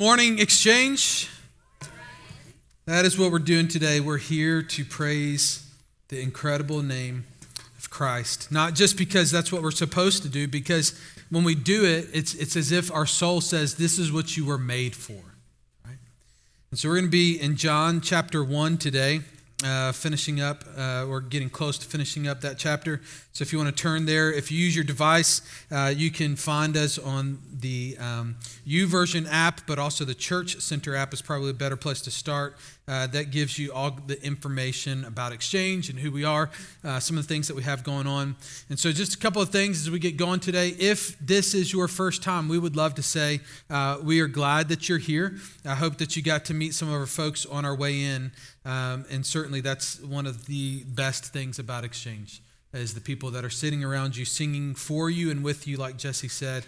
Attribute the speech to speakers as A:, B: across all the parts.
A: Morning exchange. That is what we're doing today. We're here to praise the incredible name of Christ. Not just because that's what we're supposed to do, because when we do it, it's, it's as if our soul says, This is what you were made for. Right? And so we're going to be in John chapter 1 today uh, finishing up, uh, or getting close to finishing up that chapter. So if you want to turn there, if you use your device, uh, you can find us on the um, YouVersion app, but also the Church Center app is probably a better place to start. Uh, that gives you all the information about Exchange and who we are, uh, some of the things that we have going on. And so, just a couple of things as we get going today. If this is your first time, we would love to say uh, we are glad that you're here. I hope that you got to meet some of our folks on our way in. Um, and certainly, that's one of the best things about Exchange is the people that are sitting around you, singing for you and with you, like Jesse said.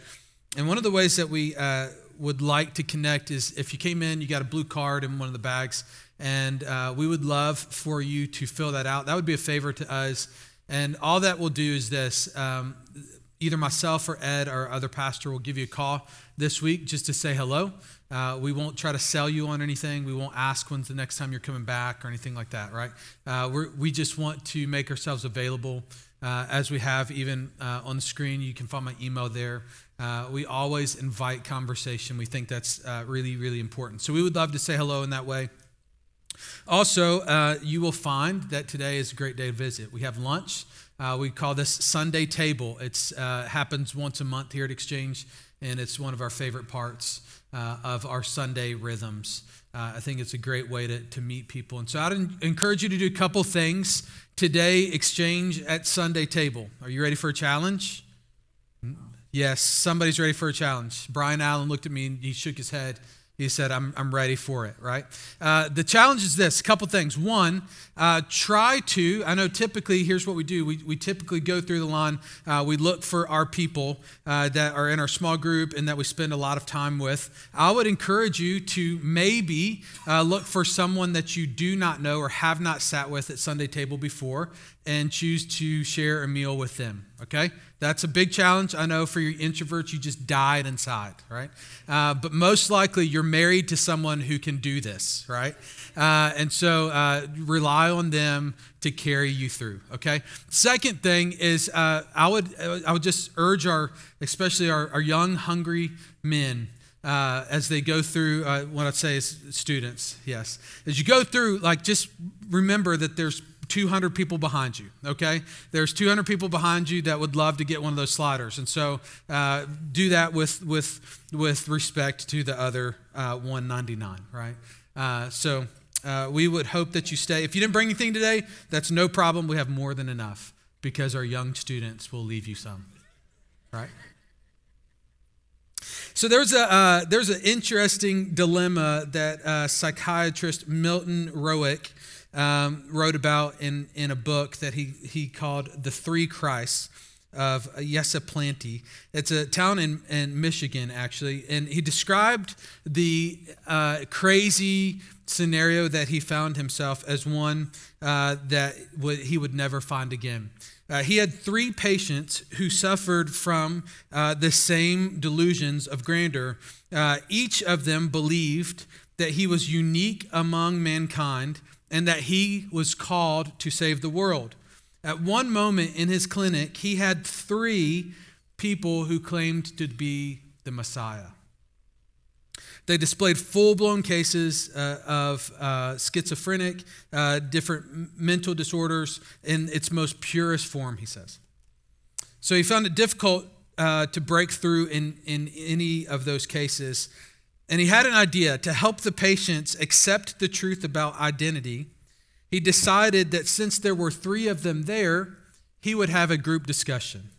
A: And one of the ways that we uh, would like to connect is if you came in, you got a blue card in one of the bags and uh, we would love for you to fill that out. That would be a favor to us. And all that will do is this um, either myself or Ed or other pastor will give you a call this week just to say hello. Uh, we won't try to sell you on anything. We won't ask when's the next time you're coming back or anything like that, right? Uh, we just want to make ourselves available uh, as we have even uh, on the screen. You can find my email there. Uh, we always invite conversation. We think that's uh, really, really important. So we would love to say hello in that way. Also, uh, you will find that today is a great day to visit. We have lunch. Uh, we call this Sunday Table. It uh, happens once a month here at Exchange, and it's one of our favorite parts uh, of our Sunday rhythms. Uh, I think it's a great way to, to meet people. And so I'd encourage you to do a couple things today, Exchange at Sunday Table. Are you ready for a challenge? Yes, somebody's ready for a challenge. Brian Allen looked at me and he shook his head. He said, I'm, I'm ready for it, right? Uh, the challenge is this a couple things. One, uh, try to, I know typically, here's what we do we, we typically go through the line, uh, we look for our people uh, that are in our small group and that we spend a lot of time with. I would encourage you to maybe uh, look for someone that you do not know or have not sat with at Sunday table before and choose to share a meal with them, okay? That's a big challenge. I know for your introverts, you just died inside, right? Uh, but most likely, you're married to someone who can do this, right? Uh, and so uh, rely on them to carry you through. Okay. Second thing is, uh, I would I would just urge our, especially our, our young, hungry men. Uh, as they go through uh, what I'd say is students, yes. As you go through, like, just remember that there's 200 people behind you, okay? There's 200 people behind you that would love to get one of those sliders. And so uh, do that with, with, with respect to the other uh, 199, right? Uh, so uh, we would hope that you stay. If you didn't bring anything today, that's no problem. We have more than enough because our young students will leave you some, right? So there's a uh, there's an interesting dilemma that uh, psychiatrist Milton Rokeach um, wrote about in, in a book that he, he called The Three Christs of Ypsilanti. It's a town in, in Michigan, actually. And he described the uh, crazy scenario that he found himself as one uh, that w- he would never find again. Uh, he had three patients who suffered from uh, the same delusions of grandeur. Uh, each of them believed that he was unique among mankind and that he was called to save the world. At one moment in his clinic, he had three people who claimed to be the Messiah. They displayed full blown cases uh, of uh, schizophrenic, uh, different mental disorders in its most purest form, he says. So he found it difficult uh, to break through in, in any of those cases. And he had an idea to help the patients accept the truth about identity. He decided that since there were three of them there, he would have a group discussion.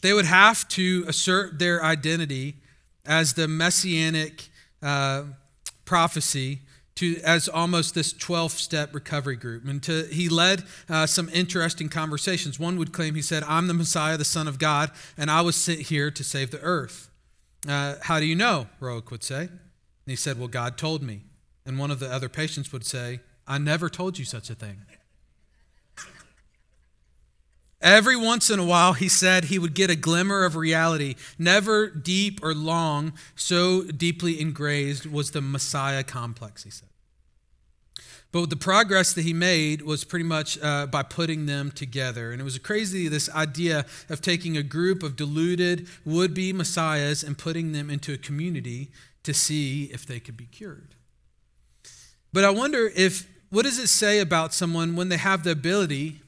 A: They would have to assert their identity as the messianic uh, prophecy to as almost this 12 step recovery group. And to, he led uh, some interesting conversations. One would claim, he said, I'm the Messiah, the Son of God, and I was sent here to save the earth. Uh, how do you know? Rokeach would say. And he said, Well, God told me. And one of the other patients would say, I never told you such a thing. Every once in a while, he said he would get a glimmer of reality. Never deep or long, so deeply engraved was the Messiah complex, he said. But the progress that he made was pretty much uh, by putting them together. And it was crazy, this idea of taking a group of deluded would be messiahs and putting them into a community to see if they could be cured. But I wonder if, what does it say about someone when they have the ability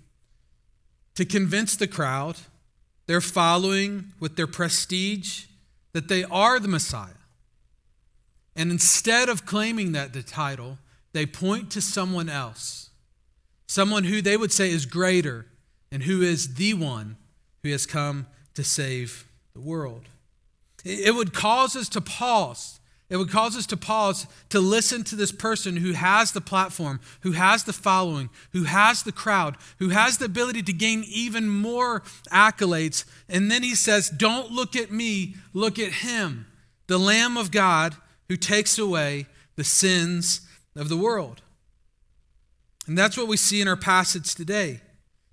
A: to convince the crowd, they're following with their prestige, that they are the Messiah? And instead of claiming that the title, they point to someone else, someone who they would say is greater and who is the one who has come to save the world. It would cause us to pause. It would cause us to pause to listen to this person who has the platform, who has the following, who has the crowd, who has the ability to gain even more accolades. And then he says, Don't look at me, look at him, the Lamb of God who takes away the sins of the world. And that's what we see in our passage today.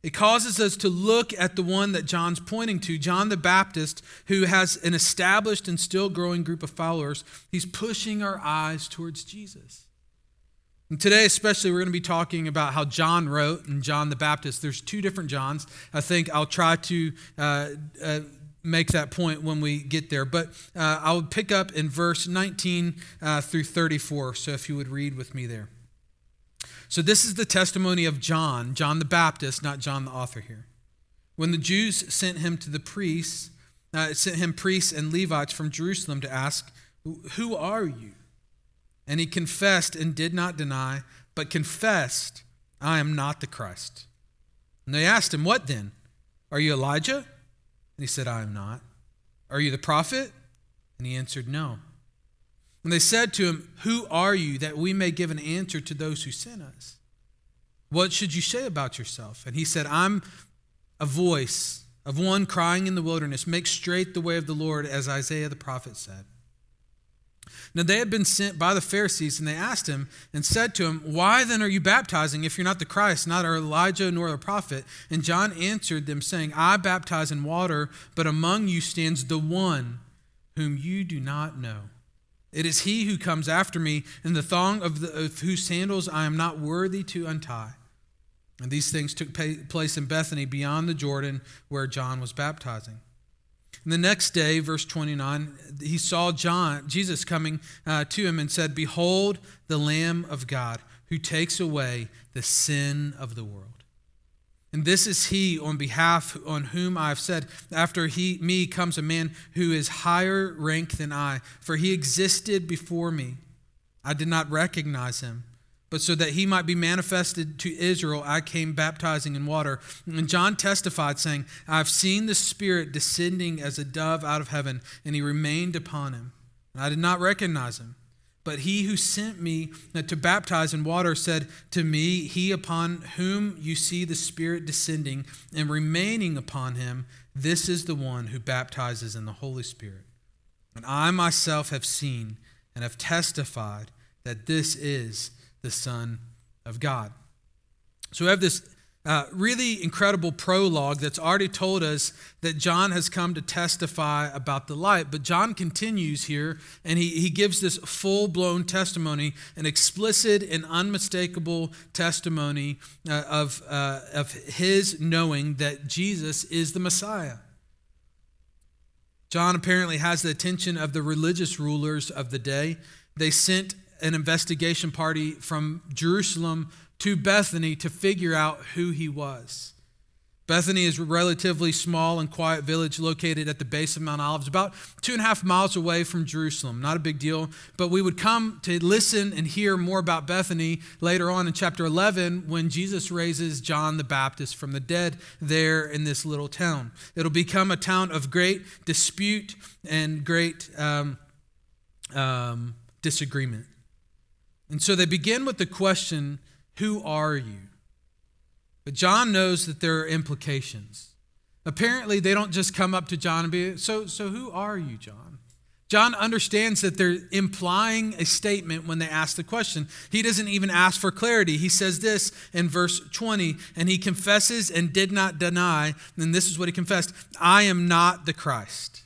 A: It causes us to look at the one that John's pointing to, John the Baptist, who has an established and still growing group of followers. He's pushing our eyes towards Jesus. And today, especially, we're going to be talking about how John wrote and John the Baptist. There's two different Johns. I think I'll try to uh, uh, make that point when we get there. But uh, I'll pick up in verse 19 uh, through 34. So if you would read with me there. So this is the testimony of John, John the Baptist, not John the author here. When the Jews sent him to the priests, uh, sent him priests and Levites from Jerusalem to ask, Who are you? And he confessed and did not deny, but confessed, I am not the Christ. And they asked him, What then? Are you Elijah? And he said, I am not. Are you the prophet? And he answered, No. And they said to him, Who are you that we may give an answer to those who sent us? What should you say about yourself? And he said, I'm a voice of one crying in the wilderness, Make straight the way of the Lord, as Isaiah the prophet said. Now they had been sent by the Pharisees, and they asked him and said to him, Why then are you baptizing if you're not the Christ, not Elijah nor the prophet? And John answered them, saying, I baptize in water, but among you stands the one whom you do not know. It is he who comes after me, in the thong of, the, of whose sandals I am not worthy to untie. And these things took place in Bethany beyond the Jordan where John was baptizing. And the next day, verse 29, he saw John, Jesus coming uh, to him and said, Behold the Lamb of God who takes away the sin of the world. And this is he on behalf on whom I have said, After he, me comes a man who is higher rank than I, for he existed before me. I did not recognize him. But so that he might be manifested to Israel, I came baptizing in water. And John testified, saying, I've seen the Spirit descending as a dove out of heaven, and he remained upon him. And I did not recognize him. But he who sent me uh, to baptize in water said to me, He upon whom you see the Spirit descending and remaining upon him, this is the one who baptizes in the Holy Spirit. And I myself have seen and have testified that this is the Son of God. So we have this uh, really incredible prologue that's already told us that John has come to testify about the light. But John continues here and he, he gives this full blown testimony, an explicit and unmistakable testimony uh, of, uh, of his knowing that Jesus is the Messiah. John apparently has the attention of the religious rulers of the day. They sent an investigation party from Jerusalem to Bethany to figure out who he was. Bethany is a relatively small and quiet village located at the base of Mount Olives, about two and a half miles away from Jerusalem. Not a big deal, but we would come to listen and hear more about Bethany later on in chapter 11 when Jesus raises John the Baptist from the dead there in this little town. It'll become a town of great dispute and great um, um, disagreement. And so they begin with the question, Who are you? But John knows that there are implications. Apparently, they don't just come up to John and be, So, so who are you, John? John understands that they're implying a statement when they ask the question. He doesn't even ask for clarity. He says this in verse 20, and he confesses and did not deny, and this is what he confessed I am not the Christ.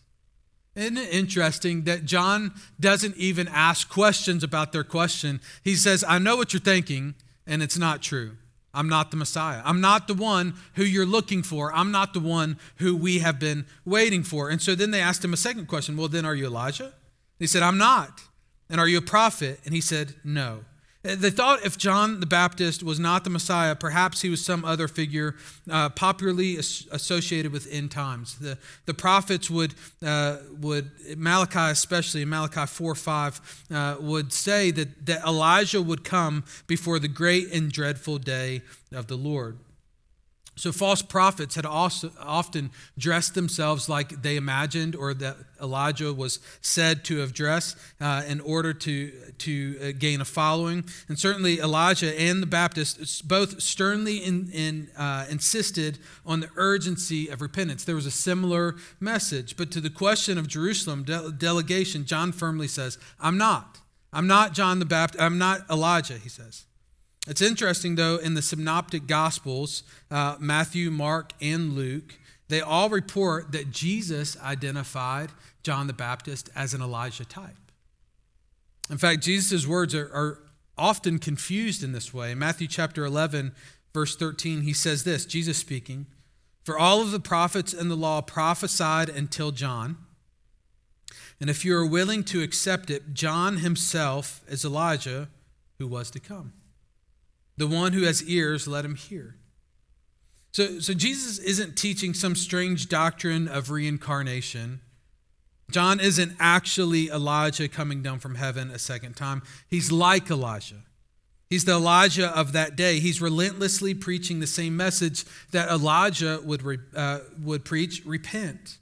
A: Isn't it interesting that John doesn't even ask questions about their question? He says, I know what you're thinking, and it's not true. I'm not the Messiah. I'm not the one who you're looking for. I'm not the one who we have been waiting for. And so then they asked him a second question Well, then are you Elijah? He said, I'm not. And are you a prophet? And he said, No. They thought if John the Baptist was not the Messiah, perhaps he was some other figure uh, popularly as- associated with end times. The, the prophets would, uh, would, Malachi especially, in Malachi 4 5, uh, would say that, that Elijah would come before the great and dreadful day of the Lord. So, false prophets had also often dressed themselves like they imagined or that Elijah was said to have dressed uh, in order to, to uh, gain a following. And certainly, Elijah and the Baptist both sternly in, in, uh, insisted on the urgency of repentance. There was a similar message. But to the question of Jerusalem de- delegation, John firmly says, I'm not. I'm not John the Baptist. I'm not Elijah, he says. It's interesting, though, in the synoptic gospels, uh, Matthew, Mark, and Luke, they all report that Jesus identified John the Baptist as an Elijah type. In fact, Jesus' words are, are often confused in this way. In Matthew chapter 11, verse 13, he says this Jesus speaking, For all of the prophets and the law prophesied until John. And if you are willing to accept it, John himself is Elijah who was to come. The one who has ears, let him hear. So, so Jesus isn't teaching some strange doctrine of reincarnation. John isn't actually Elijah coming down from heaven a second time. He's like Elijah. He's the Elijah of that day. He's relentlessly preaching the same message that Elijah would, uh, would preach repent.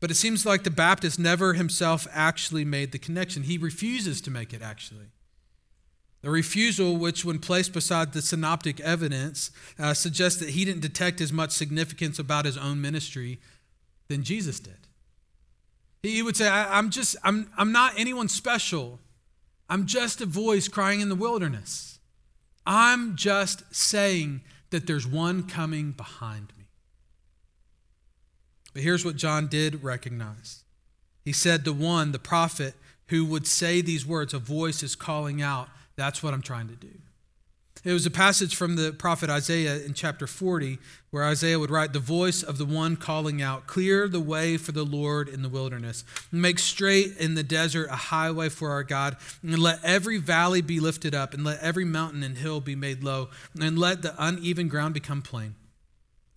A: But it seems like the Baptist never himself actually made the connection. He refuses to make it actually. The refusal, which, when placed beside the synoptic evidence, uh, suggests that he didn't detect as much significance about his own ministry than Jesus did. He would say, I, am just, I'm, I'm not anyone special. I'm just a voice crying in the wilderness. I'm just saying that there's one coming behind me. But here's what John did recognize. He said, The one, the prophet, who would say these words, a voice is calling out, that's what I'm trying to do. It was a passage from the prophet Isaiah in chapter 40 where Isaiah would write, The voice of the one calling out, Clear the way for the Lord in the wilderness, make straight in the desert a highway for our God, and let every valley be lifted up, and let every mountain and hill be made low, and let the uneven ground become plain.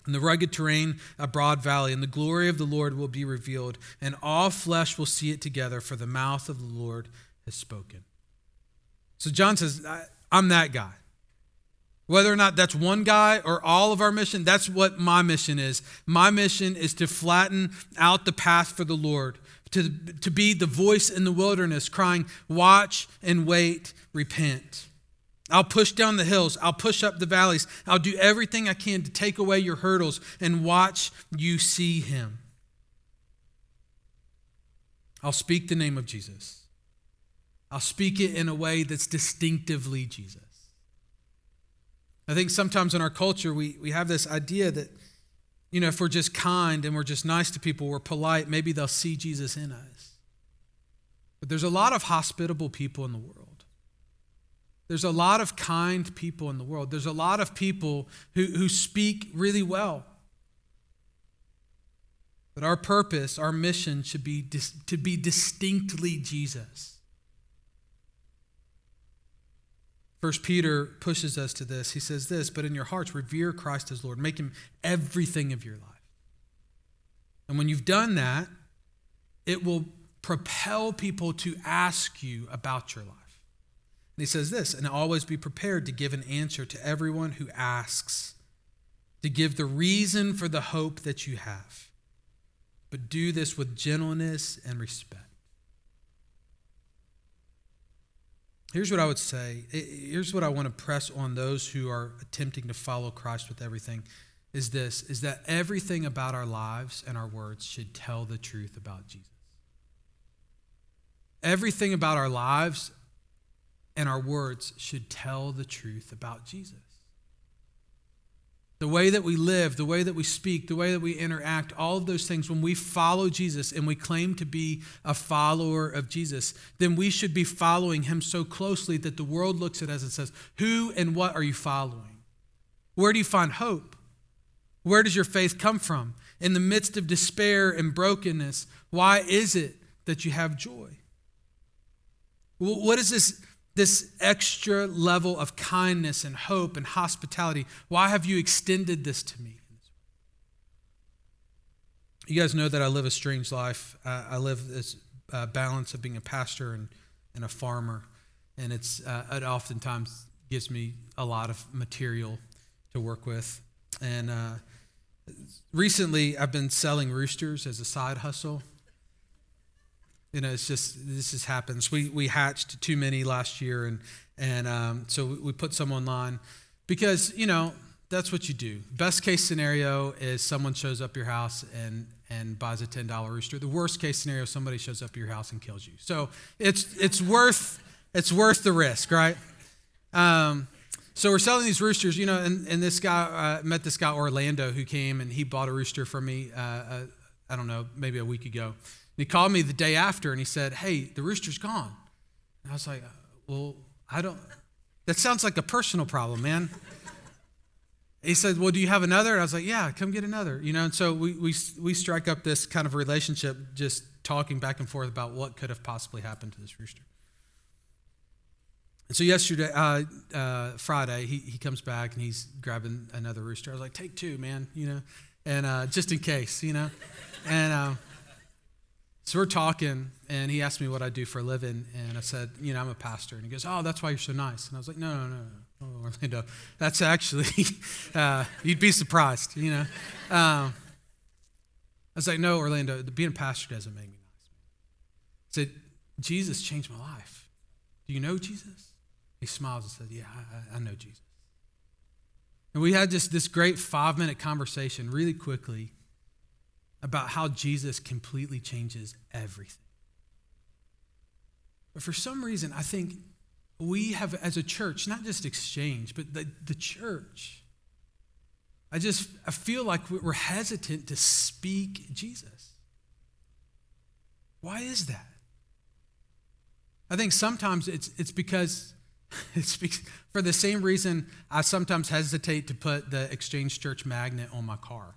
A: And the rugged terrain, a broad valley, and the glory of the Lord will be revealed, and all flesh will see it together, for the mouth of the Lord has spoken. So John says, I'm that guy. Whether or not that's one guy or all of our mission, that's what my mission is. My mission is to flatten out the path for the Lord, to, to be the voice in the wilderness crying, Watch and wait, repent. I'll push down the hills. I'll push up the valleys. I'll do everything I can to take away your hurdles and watch you see him. I'll speak the name of Jesus. I'll speak it in a way that's distinctively Jesus. I think sometimes in our culture, we, we have this idea that, you know, if we're just kind and we're just nice to people, we're polite, maybe they'll see Jesus in us. But there's a lot of hospitable people in the world. There's a lot of kind people in the world. There's a lot of people who, who speak really well. But our purpose, our mission should be dis- to be distinctly Jesus. First Peter pushes us to this. He says this, but in your hearts, revere Christ as Lord. Make him everything of your life. And when you've done that, it will propel people to ask you about your life. And he says this, and always be prepared to give an answer to everyone who asks, to give the reason for the hope that you have. But do this with gentleness and respect Here's what I would say. Here's what I want to press on those who are attempting to follow Christ with everything is this is that everything about our lives and our words should tell the truth about Jesus. everything about our lives and our words should tell the truth about Jesus. The way that we live, the way that we speak, the way that we interact, all of those things, when we follow Jesus and we claim to be a follower of Jesus, then we should be following him so closely that the world looks at us and says, Who and what are you following? Where do you find hope? Where does your faith come from? In the midst of despair and brokenness, why is it that you have joy? What is this? This extra level of kindness and hope and hospitality? Why have you extended this to me? You guys know that I live a strange life. Uh, I live this uh, balance of being a pastor and, and a farmer, and it's uh, it oftentimes gives me a lot of material to work with. And uh, recently, I've been selling roosters as a side hustle. You know, it's just this just happens. We we hatched too many last year, and and um, so we put some online because you know that's what you do. Best case scenario is someone shows up your house and and buys a ten dollar rooster. The worst case scenario, somebody shows up your house and kills you. So it's it's worth it's worth the risk, right? Um, so we're selling these roosters, you know, and, and this guy uh, met this guy Orlando who came and he bought a rooster from me. Uh, uh, I don't know, maybe a week ago he called me the day after and he said, Hey, the rooster's gone. And I was like, Well, I don't, that sounds like a personal problem, man. He said, Well, do you have another? And I was like, Yeah, come get another. You know, and so we, we, we strike up this kind of relationship just talking back and forth about what could have possibly happened to this rooster. And so yesterday, uh, uh, Friday, he, he comes back and he's grabbing another rooster. I was like, Take two, man, you know, and uh, just in case, you know. And, uh, so we're talking, and he asked me what I do for a living, and I said, you know, I'm a pastor. And he goes, oh, that's why you're so nice. And I was like, no, no, no, no. Oh, Orlando, that's actually, uh, you'd be surprised, you know. Um, I was like, no, Orlando, being a pastor doesn't make me nice. I said, Jesus changed my life. Do you know Jesus? He smiles and says, yeah, I, I know Jesus. And we had just this great five minute conversation really quickly about how Jesus completely changes everything. But for some reason, I think we have, as a church, not just exchange, but the, the church, I just I feel like we're hesitant to speak Jesus. Why is that? I think sometimes it's, it's because it's for the same reason I sometimes hesitate to put the Exchange Church magnet on my car.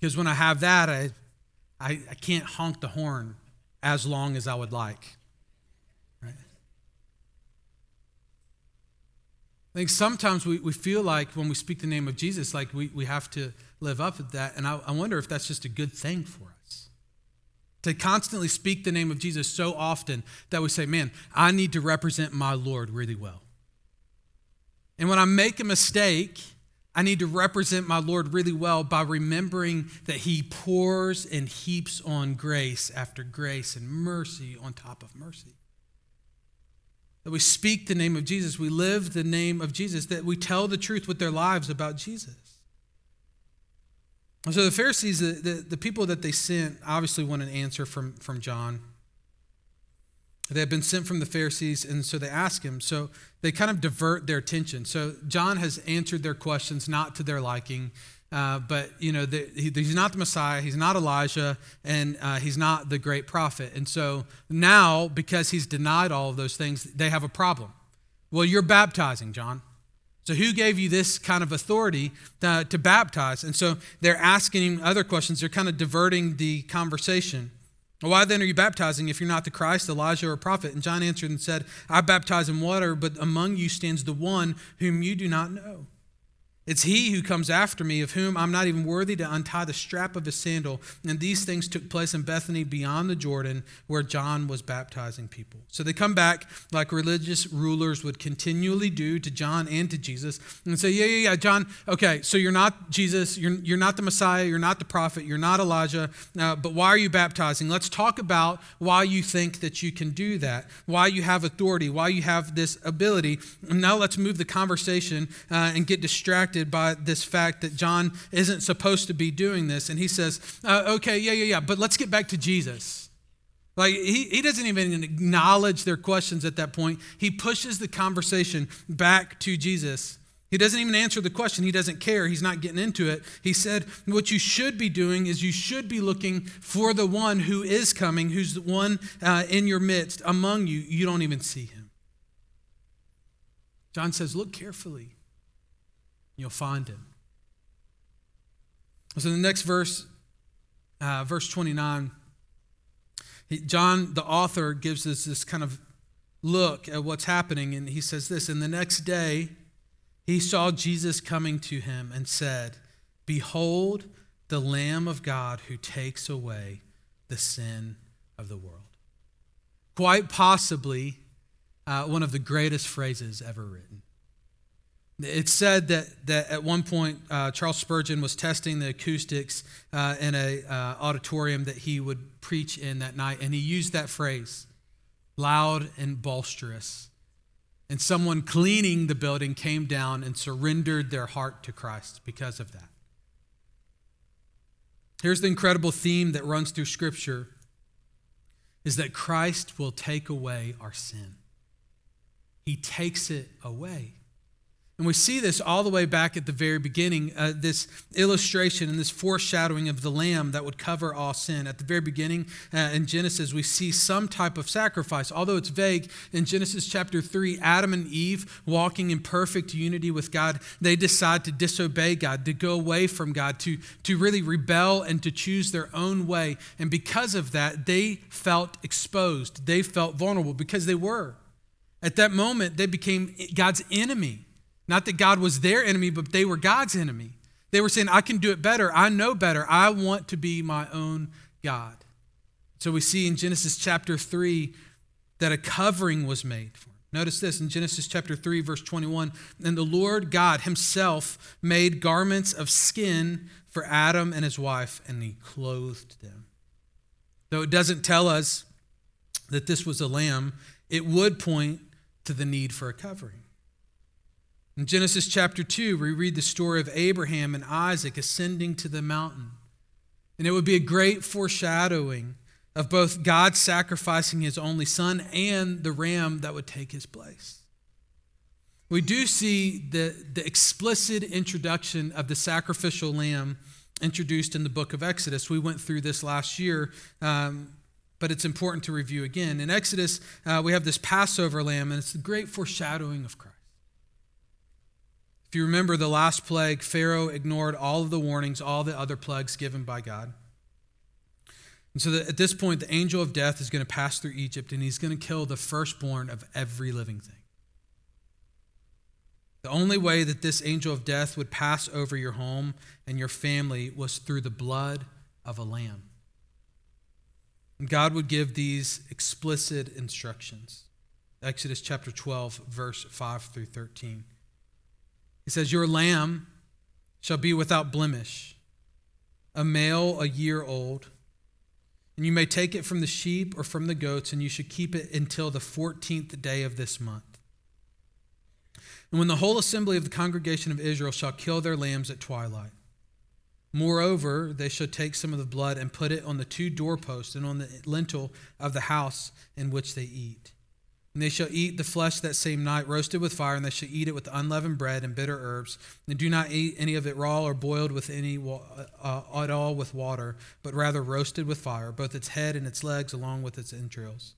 A: Because when I have that, I, I, I can't honk the horn as long as I would like. Right? I think sometimes we, we feel like when we speak the name of Jesus, like we, we have to live up to that. And I, I wonder if that's just a good thing for us. To constantly speak the name of Jesus so often that we say, man, I need to represent my Lord really well. And when I make a mistake, I need to represent my Lord really well by remembering that He pours and heaps on grace after grace and mercy on top of mercy. That we speak the name of Jesus, we live the name of Jesus, that we tell the truth with their lives about Jesus. And so the Pharisees, the, the, the people that they sent, obviously want an answer from, from John. They have been sent from the Pharisees, and so they ask him. So they kind of divert their attention. So John has answered their questions not to their liking, uh, but you know the, he, he's not the Messiah, he's not Elijah, and uh, he's not the great prophet. And so now, because he's denied all of those things, they have a problem. Well, you're baptizing, John. So who gave you this kind of authority to, to baptize? And so they're asking him other questions. They're kind of diverting the conversation. Why then are you baptizing if you're not the Christ, Elijah, or prophet? And John answered and said, I baptize in water, but among you stands the one whom you do not know. It's he who comes after me, of whom I'm not even worthy to untie the strap of his sandal. And these things took place in Bethany beyond the Jordan, where John was baptizing people. So they come back like religious rulers would continually do to John and to Jesus and say, Yeah, yeah, yeah, John, okay, so you're not Jesus, you're, you're not the Messiah, you're not the prophet, you're not Elijah, uh, but why are you baptizing? Let's talk about why you think that you can do that, why you have authority, why you have this ability. And now let's move the conversation uh, and get distracted by this fact that John isn't supposed to be doing this. And he says, uh, Okay, yeah, yeah, yeah, but let's get back to Jesus. Like, he, he doesn't even acknowledge their questions at that point. He pushes the conversation back to Jesus. He doesn't even answer the question. He doesn't care. He's not getting into it. He said, What you should be doing is you should be looking for the one who is coming, who's the one uh, in your midst, among you. You don't even see him. John says, Look carefully. You'll find him. So, in the next verse, uh, verse 29, he, John, the author, gives us this kind of look at what's happening, and he says this And the next day, he saw Jesus coming to him and said, Behold, the Lamb of God who takes away the sin of the world. Quite possibly uh, one of the greatest phrases ever written. It's said that, that at one point uh, Charles Spurgeon was testing the acoustics uh, in an uh, auditorium that he would preach in that night, and he used that phrase, loud and boisterous. And someone cleaning the building came down and surrendered their heart to Christ because of that. Here's the incredible theme that runs through Scripture is that Christ will take away our sin. He takes it away. And we see this all the way back at the very beginning, uh, this illustration and this foreshadowing of the lamb that would cover all sin. At the very beginning uh, in Genesis, we see some type of sacrifice. Although it's vague, in Genesis chapter 3, Adam and Eve, walking in perfect unity with God, they decide to disobey God, to go away from God, to, to really rebel and to choose their own way. And because of that, they felt exposed. They felt vulnerable because they were. At that moment, they became God's enemy. Not that God was their enemy, but they were God's enemy. They were saying, I can do it better. I know better. I want to be my own God. So we see in Genesis chapter 3 that a covering was made for him. Notice this in Genesis chapter 3, verse 21. And the Lord God himself made garments of skin for Adam and his wife, and he clothed them. Though it doesn't tell us that this was a lamb, it would point to the need for a covering. In Genesis chapter 2, we read the story of Abraham and Isaac ascending to the mountain. And it would be a great foreshadowing of both God sacrificing his only son and the ram that would take his place. We do see the, the explicit introduction of the sacrificial lamb introduced in the book of Exodus. We went through this last year, um, but it's important to review again. In Exodus, uh, we have this Passover lamb, and it's the great foreshadowing of Christ. If you remember the last plague, Pharaoh ignored all of the warnings, all the other plagues given by God. And so at this point, the angel of death is going to pass through Egypt and he's going to kill the firstborn of every living thing. The only way that this angel of death would pass over your home and your family was through the blood of a lamb. And God would give these explicit instructions. Exodus chapter 12, verse 5 through 13. He says, Your lamb shall be without blemish, a male a year old. And you may take it from the sheep or from the goats, and you should keep it until the 14th day of this month. And when the whole assembly of the congregation of Israel shall kill their lambs at twilight, moreover, they shall take some of the blood and put it on the two doorposts and on the lintel of the house in which they eat. And they shall eat the flesh that same night, roasted with fire, and they shall eat it with unleavened bread and bitter herbs. And do not eat any of it raw or boiled with any uh, at all with water, but rather roasted with fire, both its head and its legs, along with its entrails.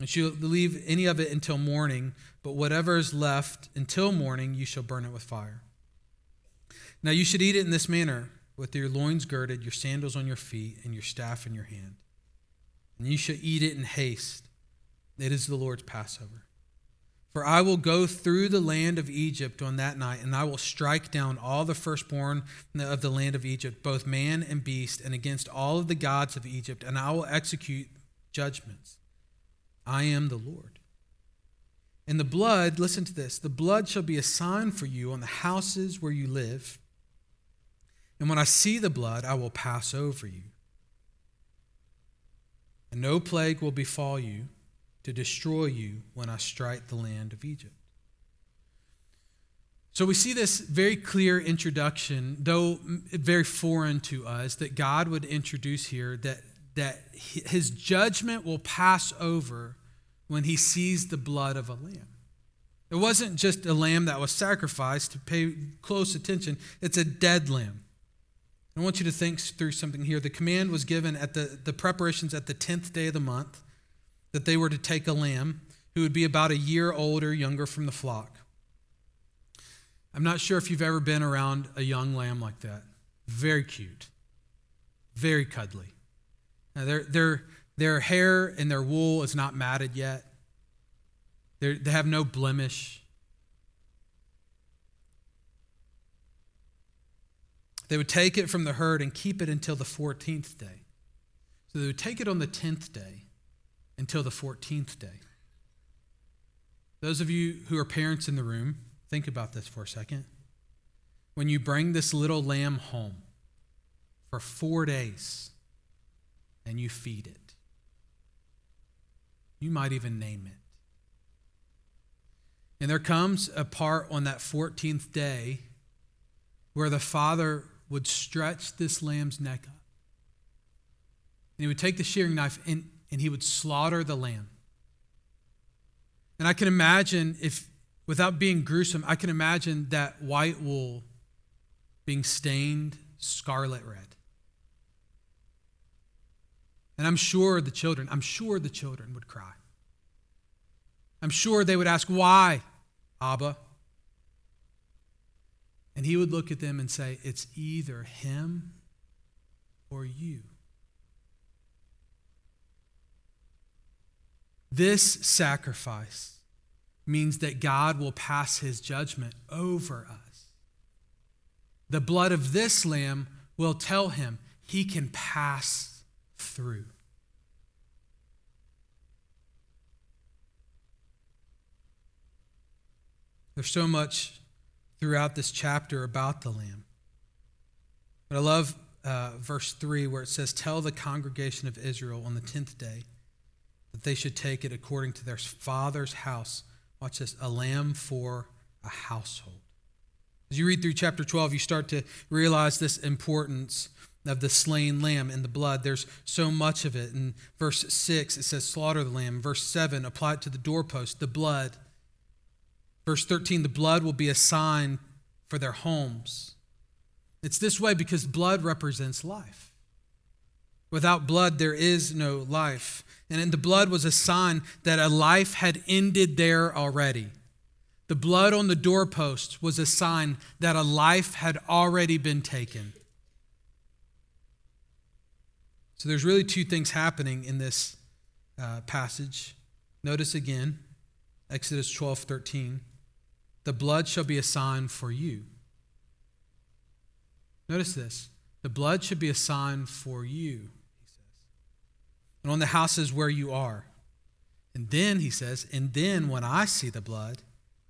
A: And shall leave any of it until morning, but whatever is left until morning, you shall burn it with fire. Now you should eat it in this manner, with your loins girded, your sandals on your feet, and your staff in your hand. And you shall eat it in haste it is the Lord's Passover. For I will go through the land of Egypt on that night, and I will strike down all the firstborn of the land of Egypt, both man and beast, and against all of the gods of Egypt, and I will execute judgments. I am the Lord. And the blood, listen to this the blood shall be a sign for you on the houses where you live. And when I see the blood, I will pass over you. And no plague will befall you to destroy you when I strike the land of Egypt. So we see this very clear introduction, though very foreign to us, that God would introduce here that, that his judgment will pass over when he sees the blood of a lamb. It wasn't just a lamb that was sacrificed, to pay close attention, it's a dead lamb. I want you to think through something here. The command was given at the, the preparations at the 10th day of the month that they were to take a lamb who would be about a year old or younger from the flock. I'm not sure if you've ever been around a young lamb like that. Very cute, very cuddly. Now their, their, their hair and their wool is not matted yet, They're, they have no blemish. They would take it from the herd and keep it until the 14th day. So they would take it on the 10th day until the 14th day. Those of you who are parents in the room, Think about this for a second. When you bring this little lamb home for four days and you feed it, you might even name it. And there comes a part on that 14th day where the father would stretch this lamb's neck up. And he would take the shearing knife and, and he would slaughter the lamb. And I can imagine if without being gruesome, I can imagine that white wool being stained scarlet red. And I'm sure the children, I'm sure the children would cry. I'm sure they would ask, Why, Abba? And he would look at them and say, It's either him or you. This sacrifice means that God will pass his judgment over us. The blood of this lamb will tell him he can pass through. There's so much throughout this chapter about the lamb. But I love uh, verse 3 where it says, Tell the congregation of Israel on the 10th day that they should take it according to their father's house Watch this a lamb for a household. As you read through chapter 12, you start to realize this importance of the slain lamb and the blood. There's so much of it. In verse 6, it says, Slaughter the lamb. Verse 7, apply it to the doorpost, the blood. Verse 13, the blood will be a sign for their homes. It's this way because blood represents life. Without blood, there is no life. And the blood was a sign that a life had ended there already. The blood on the doorpost was a sign that a life had already been taken. So there's really two things happening in this uh, passage. Notice again, Exodus 12 13. The blood shall be a sign for you. Notice this. The blood should be a sign for you and on the houses where you are. And then, he says, and then when I see the blood,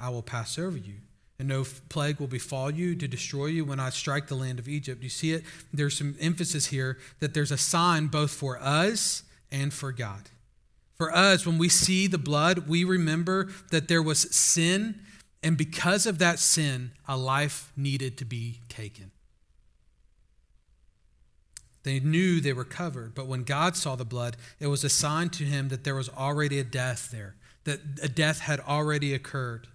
A: I will pass over you. And no plague will befall you to destroy you when I strike the land of Egypt. You see it? There's some emphasis here that there's a sign both for us and for God. For us, when we see the blood, we remember that there was sin, and because of that sin, a life needed to be taken. They knew they were covered, but when God saw the blood, it was a sign to him that there was already a death there, that a death had already occurred.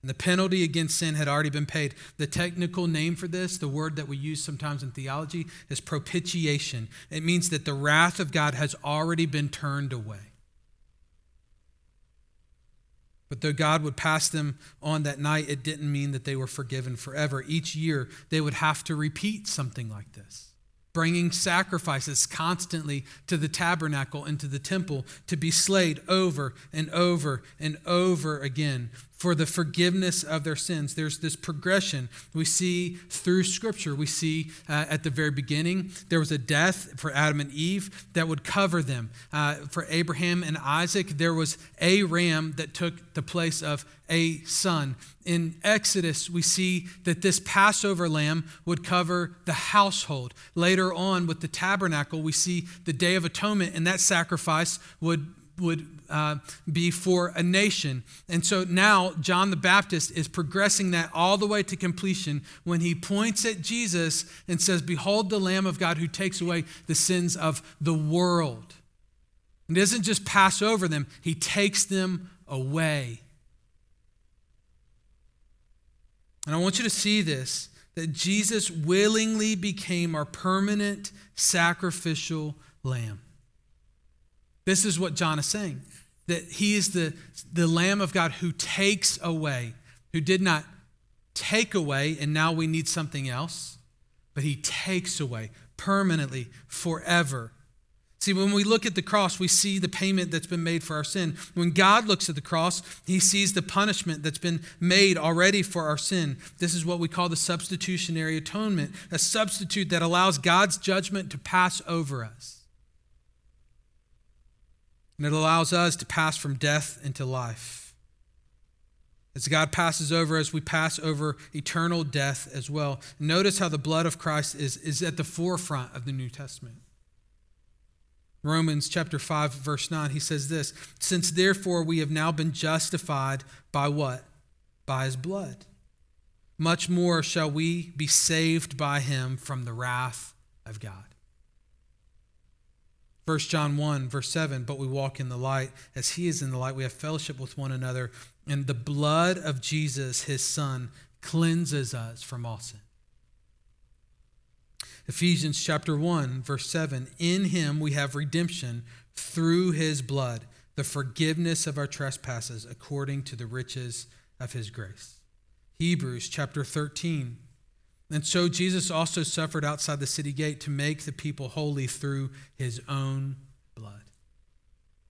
A: And the penalty against sin had already been paid. The technical name for this, the word that we use sometimes in theology, is propitiation. It means that the wrath of God has already been turned away. But though God would pass them on that night, it didn't mean that they were forgiven forever. Each year, they would have to repeat something like this bringing sacrifices constantly to the tabernacle and to the temple to be slayed over and over and over again for the forgiveness of their sins. There's this progression we see through Scripture. We see uh, at the very beginning there was a death for Adam and Eve that would cover them. Uh, for Abraham and Isaac, there was a ram that took the place of a son. In Exodus, we see that this Passover lamb would cover the household. Later on, with the tabernacle, we see the Day of Atonement, and that sacrifice would would uh, be for a nation. And so now John the Baptist is progressing that all the way to completion when he points at Jesus and says, Behold the Lamb of God who takes away the sins of the world. He doesn't just pass over them, he takes them away. And I want you to see this that Jesus willingly became our permanent sacrificial lamb. This is what John is saying that he is the, the Lamb of God who takes away, who did not take away, and now we need something else, but he takes away permanently, forever See, when we look at the cross, we see the payment that's been made for our sin. When God looks at the cross, he sees the punishment that's been made already for our sin. This is what we call the substitutionary atonement, a substitute that allows God's judgment to pass over us. And it allows us to pass from death into life. As God passes over us, we pass over eternal death as well. Notice how the blood of Christ is, is at the forefront of the New Testament. Romans chapter 5 verse 9 he says this since therefore we have now been justified by what by his blood much more shall we be saved by him from the wrath of God 1 John 1 verse 7 but we walk in the light as he is in the light we have fellowship with one another and the blood of Jesus his son cleanses us from all sin Ephesians chapter 1 verse 7 in him we have redemption through his blood the forgiveness of our trespasses according to the riches of his grace. Hebrews chapter 13 and so Jesus also suffered outside the city gate to make the people holy through his own blood.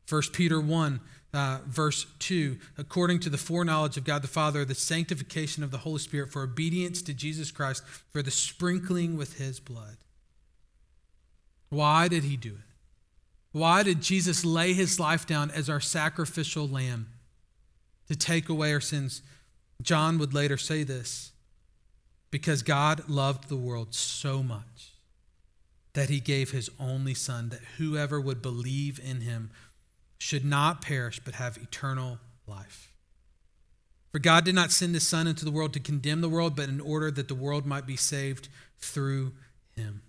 A: 1 Peter 1 uh, verse 2 according to the foreknowledge of God the Father, the sanctification of the Holy Spirit for obedience to Jesus Christ, for the sprinkling with his blood. Why did he do it? Why did Jesus lay his life down as our sacrificial lamb to take away our sins? John would later say this because God loved the world so much that he gave his only Son, that whoever would believe in him should not perish but have eternal life. For God did not send his Son into the world to condemn the world, but in order that the world might be saved through him.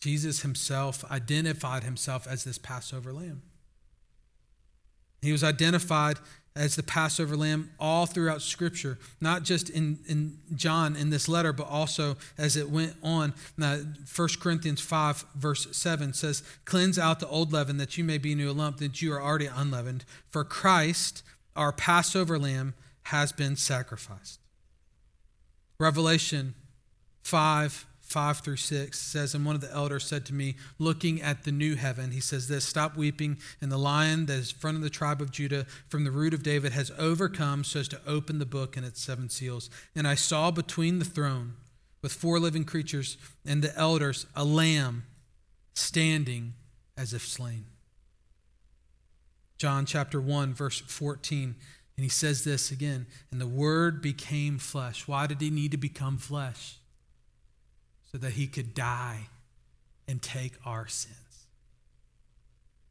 A: Jesus himself identified himself as this Passover lamb. He was identified as the Passover lamb all throughout Scripture, not just in, in John in this letter, but also as it went on. Now, 1 Corinthians 5, verse 7 says, Cleanse out the old leaven that you may be new a lump, that you are already unleavened. For Christ, our Passover lamb, has been sacrificed. Revelation 5, 5 through 6 says, And one of the elders said to me, looking at the new heaven, he says this Stop weeping, and the lion that is front of the tribe of Judah from the root of David has overcome so as to open the book and its seven seals. And I saw between the throne with four living creatures and the elders a lamb standing as if slain. John chapter 1, verse 14. And he says this again, and the word became flesh. Why did he need to become flesh? So that he could die and take our sins.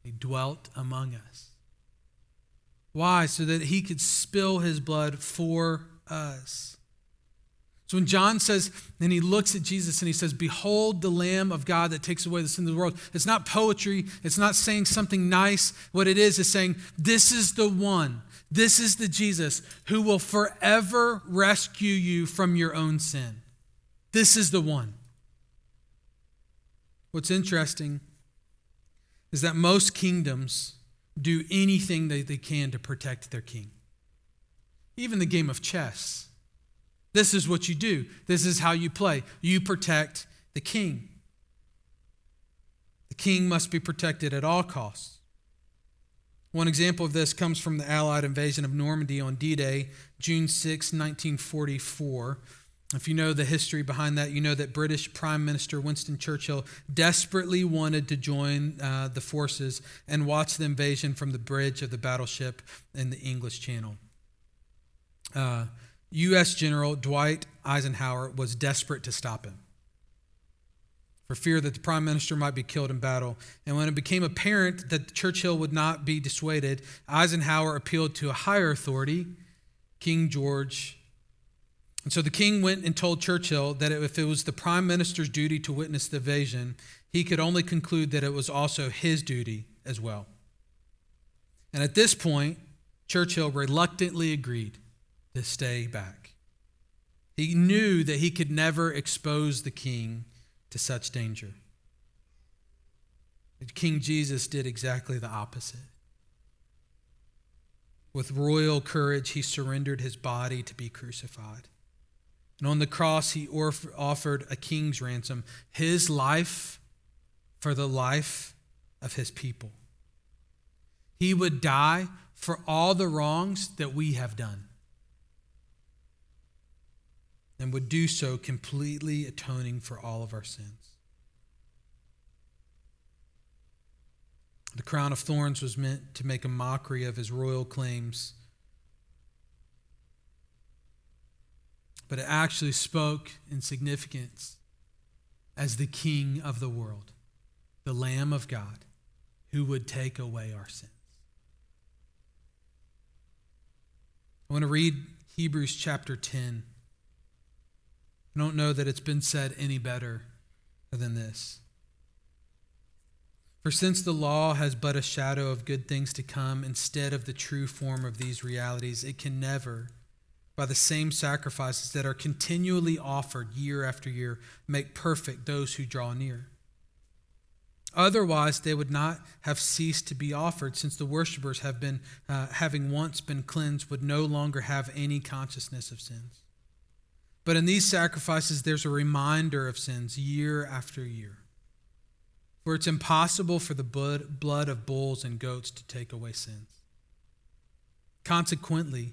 A: He dwelt among us. Why? So that he could spill his blood for us. So when John says, and he looks at Jesus and he says, Behold the Lamb of God that takes away the sin of the world, it's not poetry. It's not saying something nice. What it is is saying, This is the one. This is the Jesus who will forever rescue you from your own sin. This is the one. What's interesting is that most kingdoms do anything that they can to protect their king. Even the game of chess. This is what you do. This is how you play. You protect the king. The king must be protected at all costs. One example of this comes from the Allied invasion of Normandy on D Day, June 6, 1944. If you know the history behind that, you know that British Prime Minister Winston Churchill desperately wanted to join uh, the forces and watch the invasion from the bridge of the battleship in the English Channel. Uh, U.S. General Dwight Eisenhower was desperate to stop him. for fear that the prime minister might be killed in battle. And when it became apparent that Churchill would not be dissuaded, Eisenhower appealed to a higher authority, King George. And so the king went and told Churchill that if it was the prime minister's duty to witness the invasion, he could only conclude that it was also his duty as well. And at this point, Churchill reluctantly agreed to stay back. He knew that he could never expose the king to such danger. King Jesus did exactly the opposite. With royal courage, he surrendered his body to be crucified. And on the cross, he offered a king's ransom, his life for the life of his people. He would die for all the wrongs that we have done and would do so completely atoning for all of our sins. The crown of thorns was meant to make a mockery of his royal claims, but it actually spoke in significance as the king of the world, the Lamb of God, who would take away our sins. I want to read Hebrews chapter 10. I don't know that it's been said any better than this. For since the law has but a shadow of good things to come instead of the true form of these realities, it can never, by the same sacrifices that are continually offered year after year, make perfect those who draw near. Otherwise, they would not have ceased to be offered, since the worshippers have been, uh, having once been cleansed, would no longer have any consciousness of sins. But in these sacrifices, there's a reminder of sins year after year. For it's impossible for the blood of bulls and goats to take away sins. Consequently,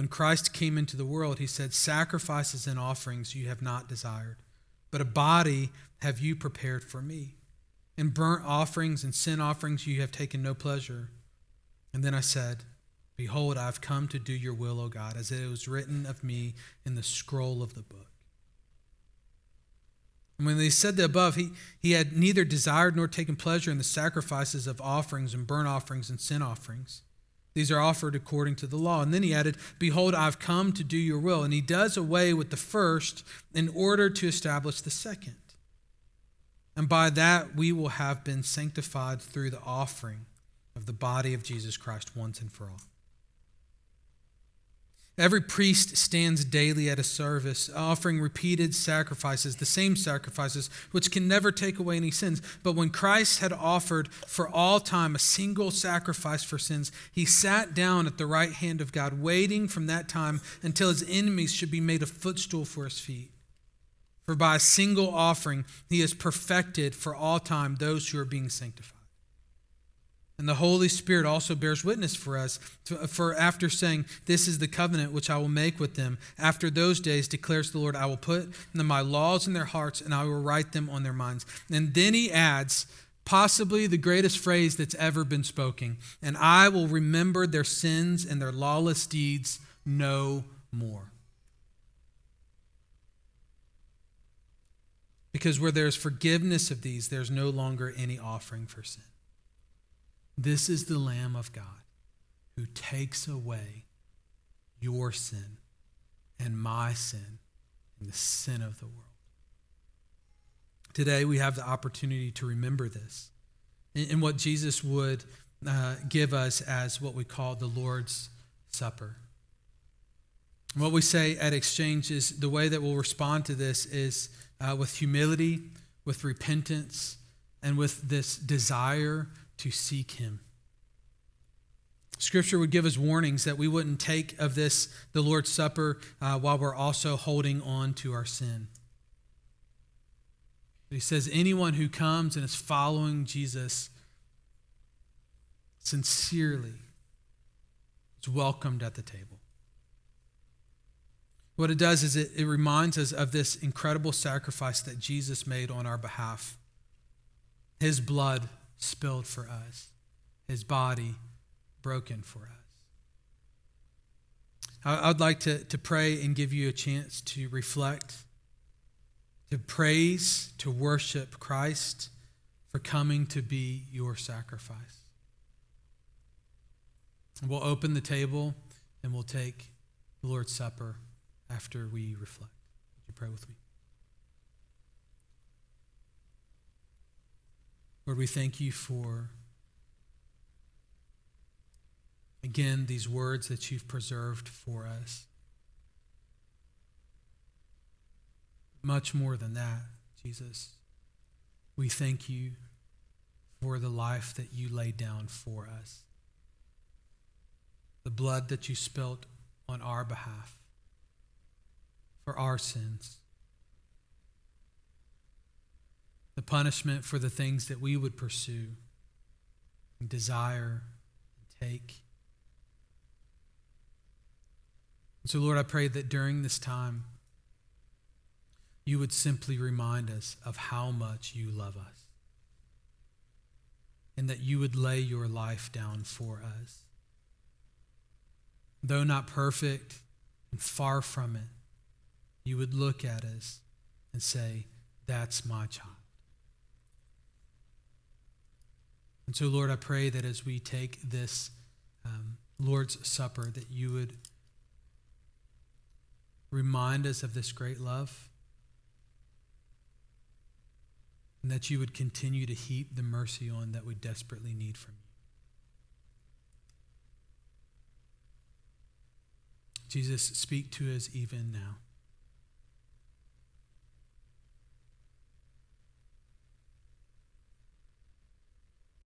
A: when Christ came into the world, he said, Sacrifices and offerings you have not desired, but a body have you prepared for me. In burnt offerings and sin offerings you have taken no pleasure. And then I said, Behold, I have come to do your will, O God, as it was written of me in the scroll of the book. And when they said the above, he, he had neither desired nor taken pleasure in the sacrifices of offerings and burnt offerings and sin offerings. These are offered according to the law. And then he added, Behold, I've come to do your will. And he does away with the first in order to establish the second. And by that we will have been sanctified through the offering of the body of Jesus Christ once and for all. Every priest stands daily at a service, offering repeated sacrifices, the same sacrifices, which can never take away any sins. But when Christ had offered for all time a single sacrifice for sins, he sat down at the right hand of God, waiting from that time until his enemies should be made a footstool for his feet. For by a single offering, he has perfected for all time those who are being sanctified. And the Holy Spirit also bears witness for us. For after saying, This is the covenant which I will make with them, after those days, declares the Lord, I will put my laws in their hearts and I will write them on their minds. And then he adds, possibly the greatest phrase that's ever been spoken, and I will remember their sins and their lawless deeds no more. Because where there's forgiveness of these, there's no longer any offering for sin. This is the Lamb of God who takes away your sin and my sin and the sin of the world. Today, we have the opportunity to remember this and what Jesus would uh, give us as what we call the Lord's Supper. What we say at Exchange is the way that we'll respond to this is uh, with humility, with repentance, and with this desire to seek Him. Scripture would give us warnings that we wouldn't take of this, the Lord's Supper, uh, while we're also holding on to our sin. He says, anyone who comes and is following Jesus sincerely is welcomed at the table. What it does is it, it reminds us of this incredible sacrifice that Jesus made on our behalf. His blood spilled for us, his body broken for us. I'd like to, to pray and give you a chance to reflect, to praise, to worship Christ for coming to be your sacrifice. We'll open the table and we'll take the Lord's Supper after we reflect. Would you pray with me? Lord, we thank you for, again, these words that you've preserved for us. Much more than that, Jesus, we thank you for the life that you laid down for us, the blood that you spilt on our behalf for our sins, the punishment for the things that we would pursue and desire and take. And so, Lord, I pray that during this time, you would simply remind us of how much you love us and that you would lay your life down for us. Though not perfect and far from it, you would look at us and say, That's my child. And so, Lord, I pray that as we take this um, Lord's Supper, that you would remind us of this great love and that you would continue to heap the mercy on that we desperately need from you. Jesus, speak to us even now.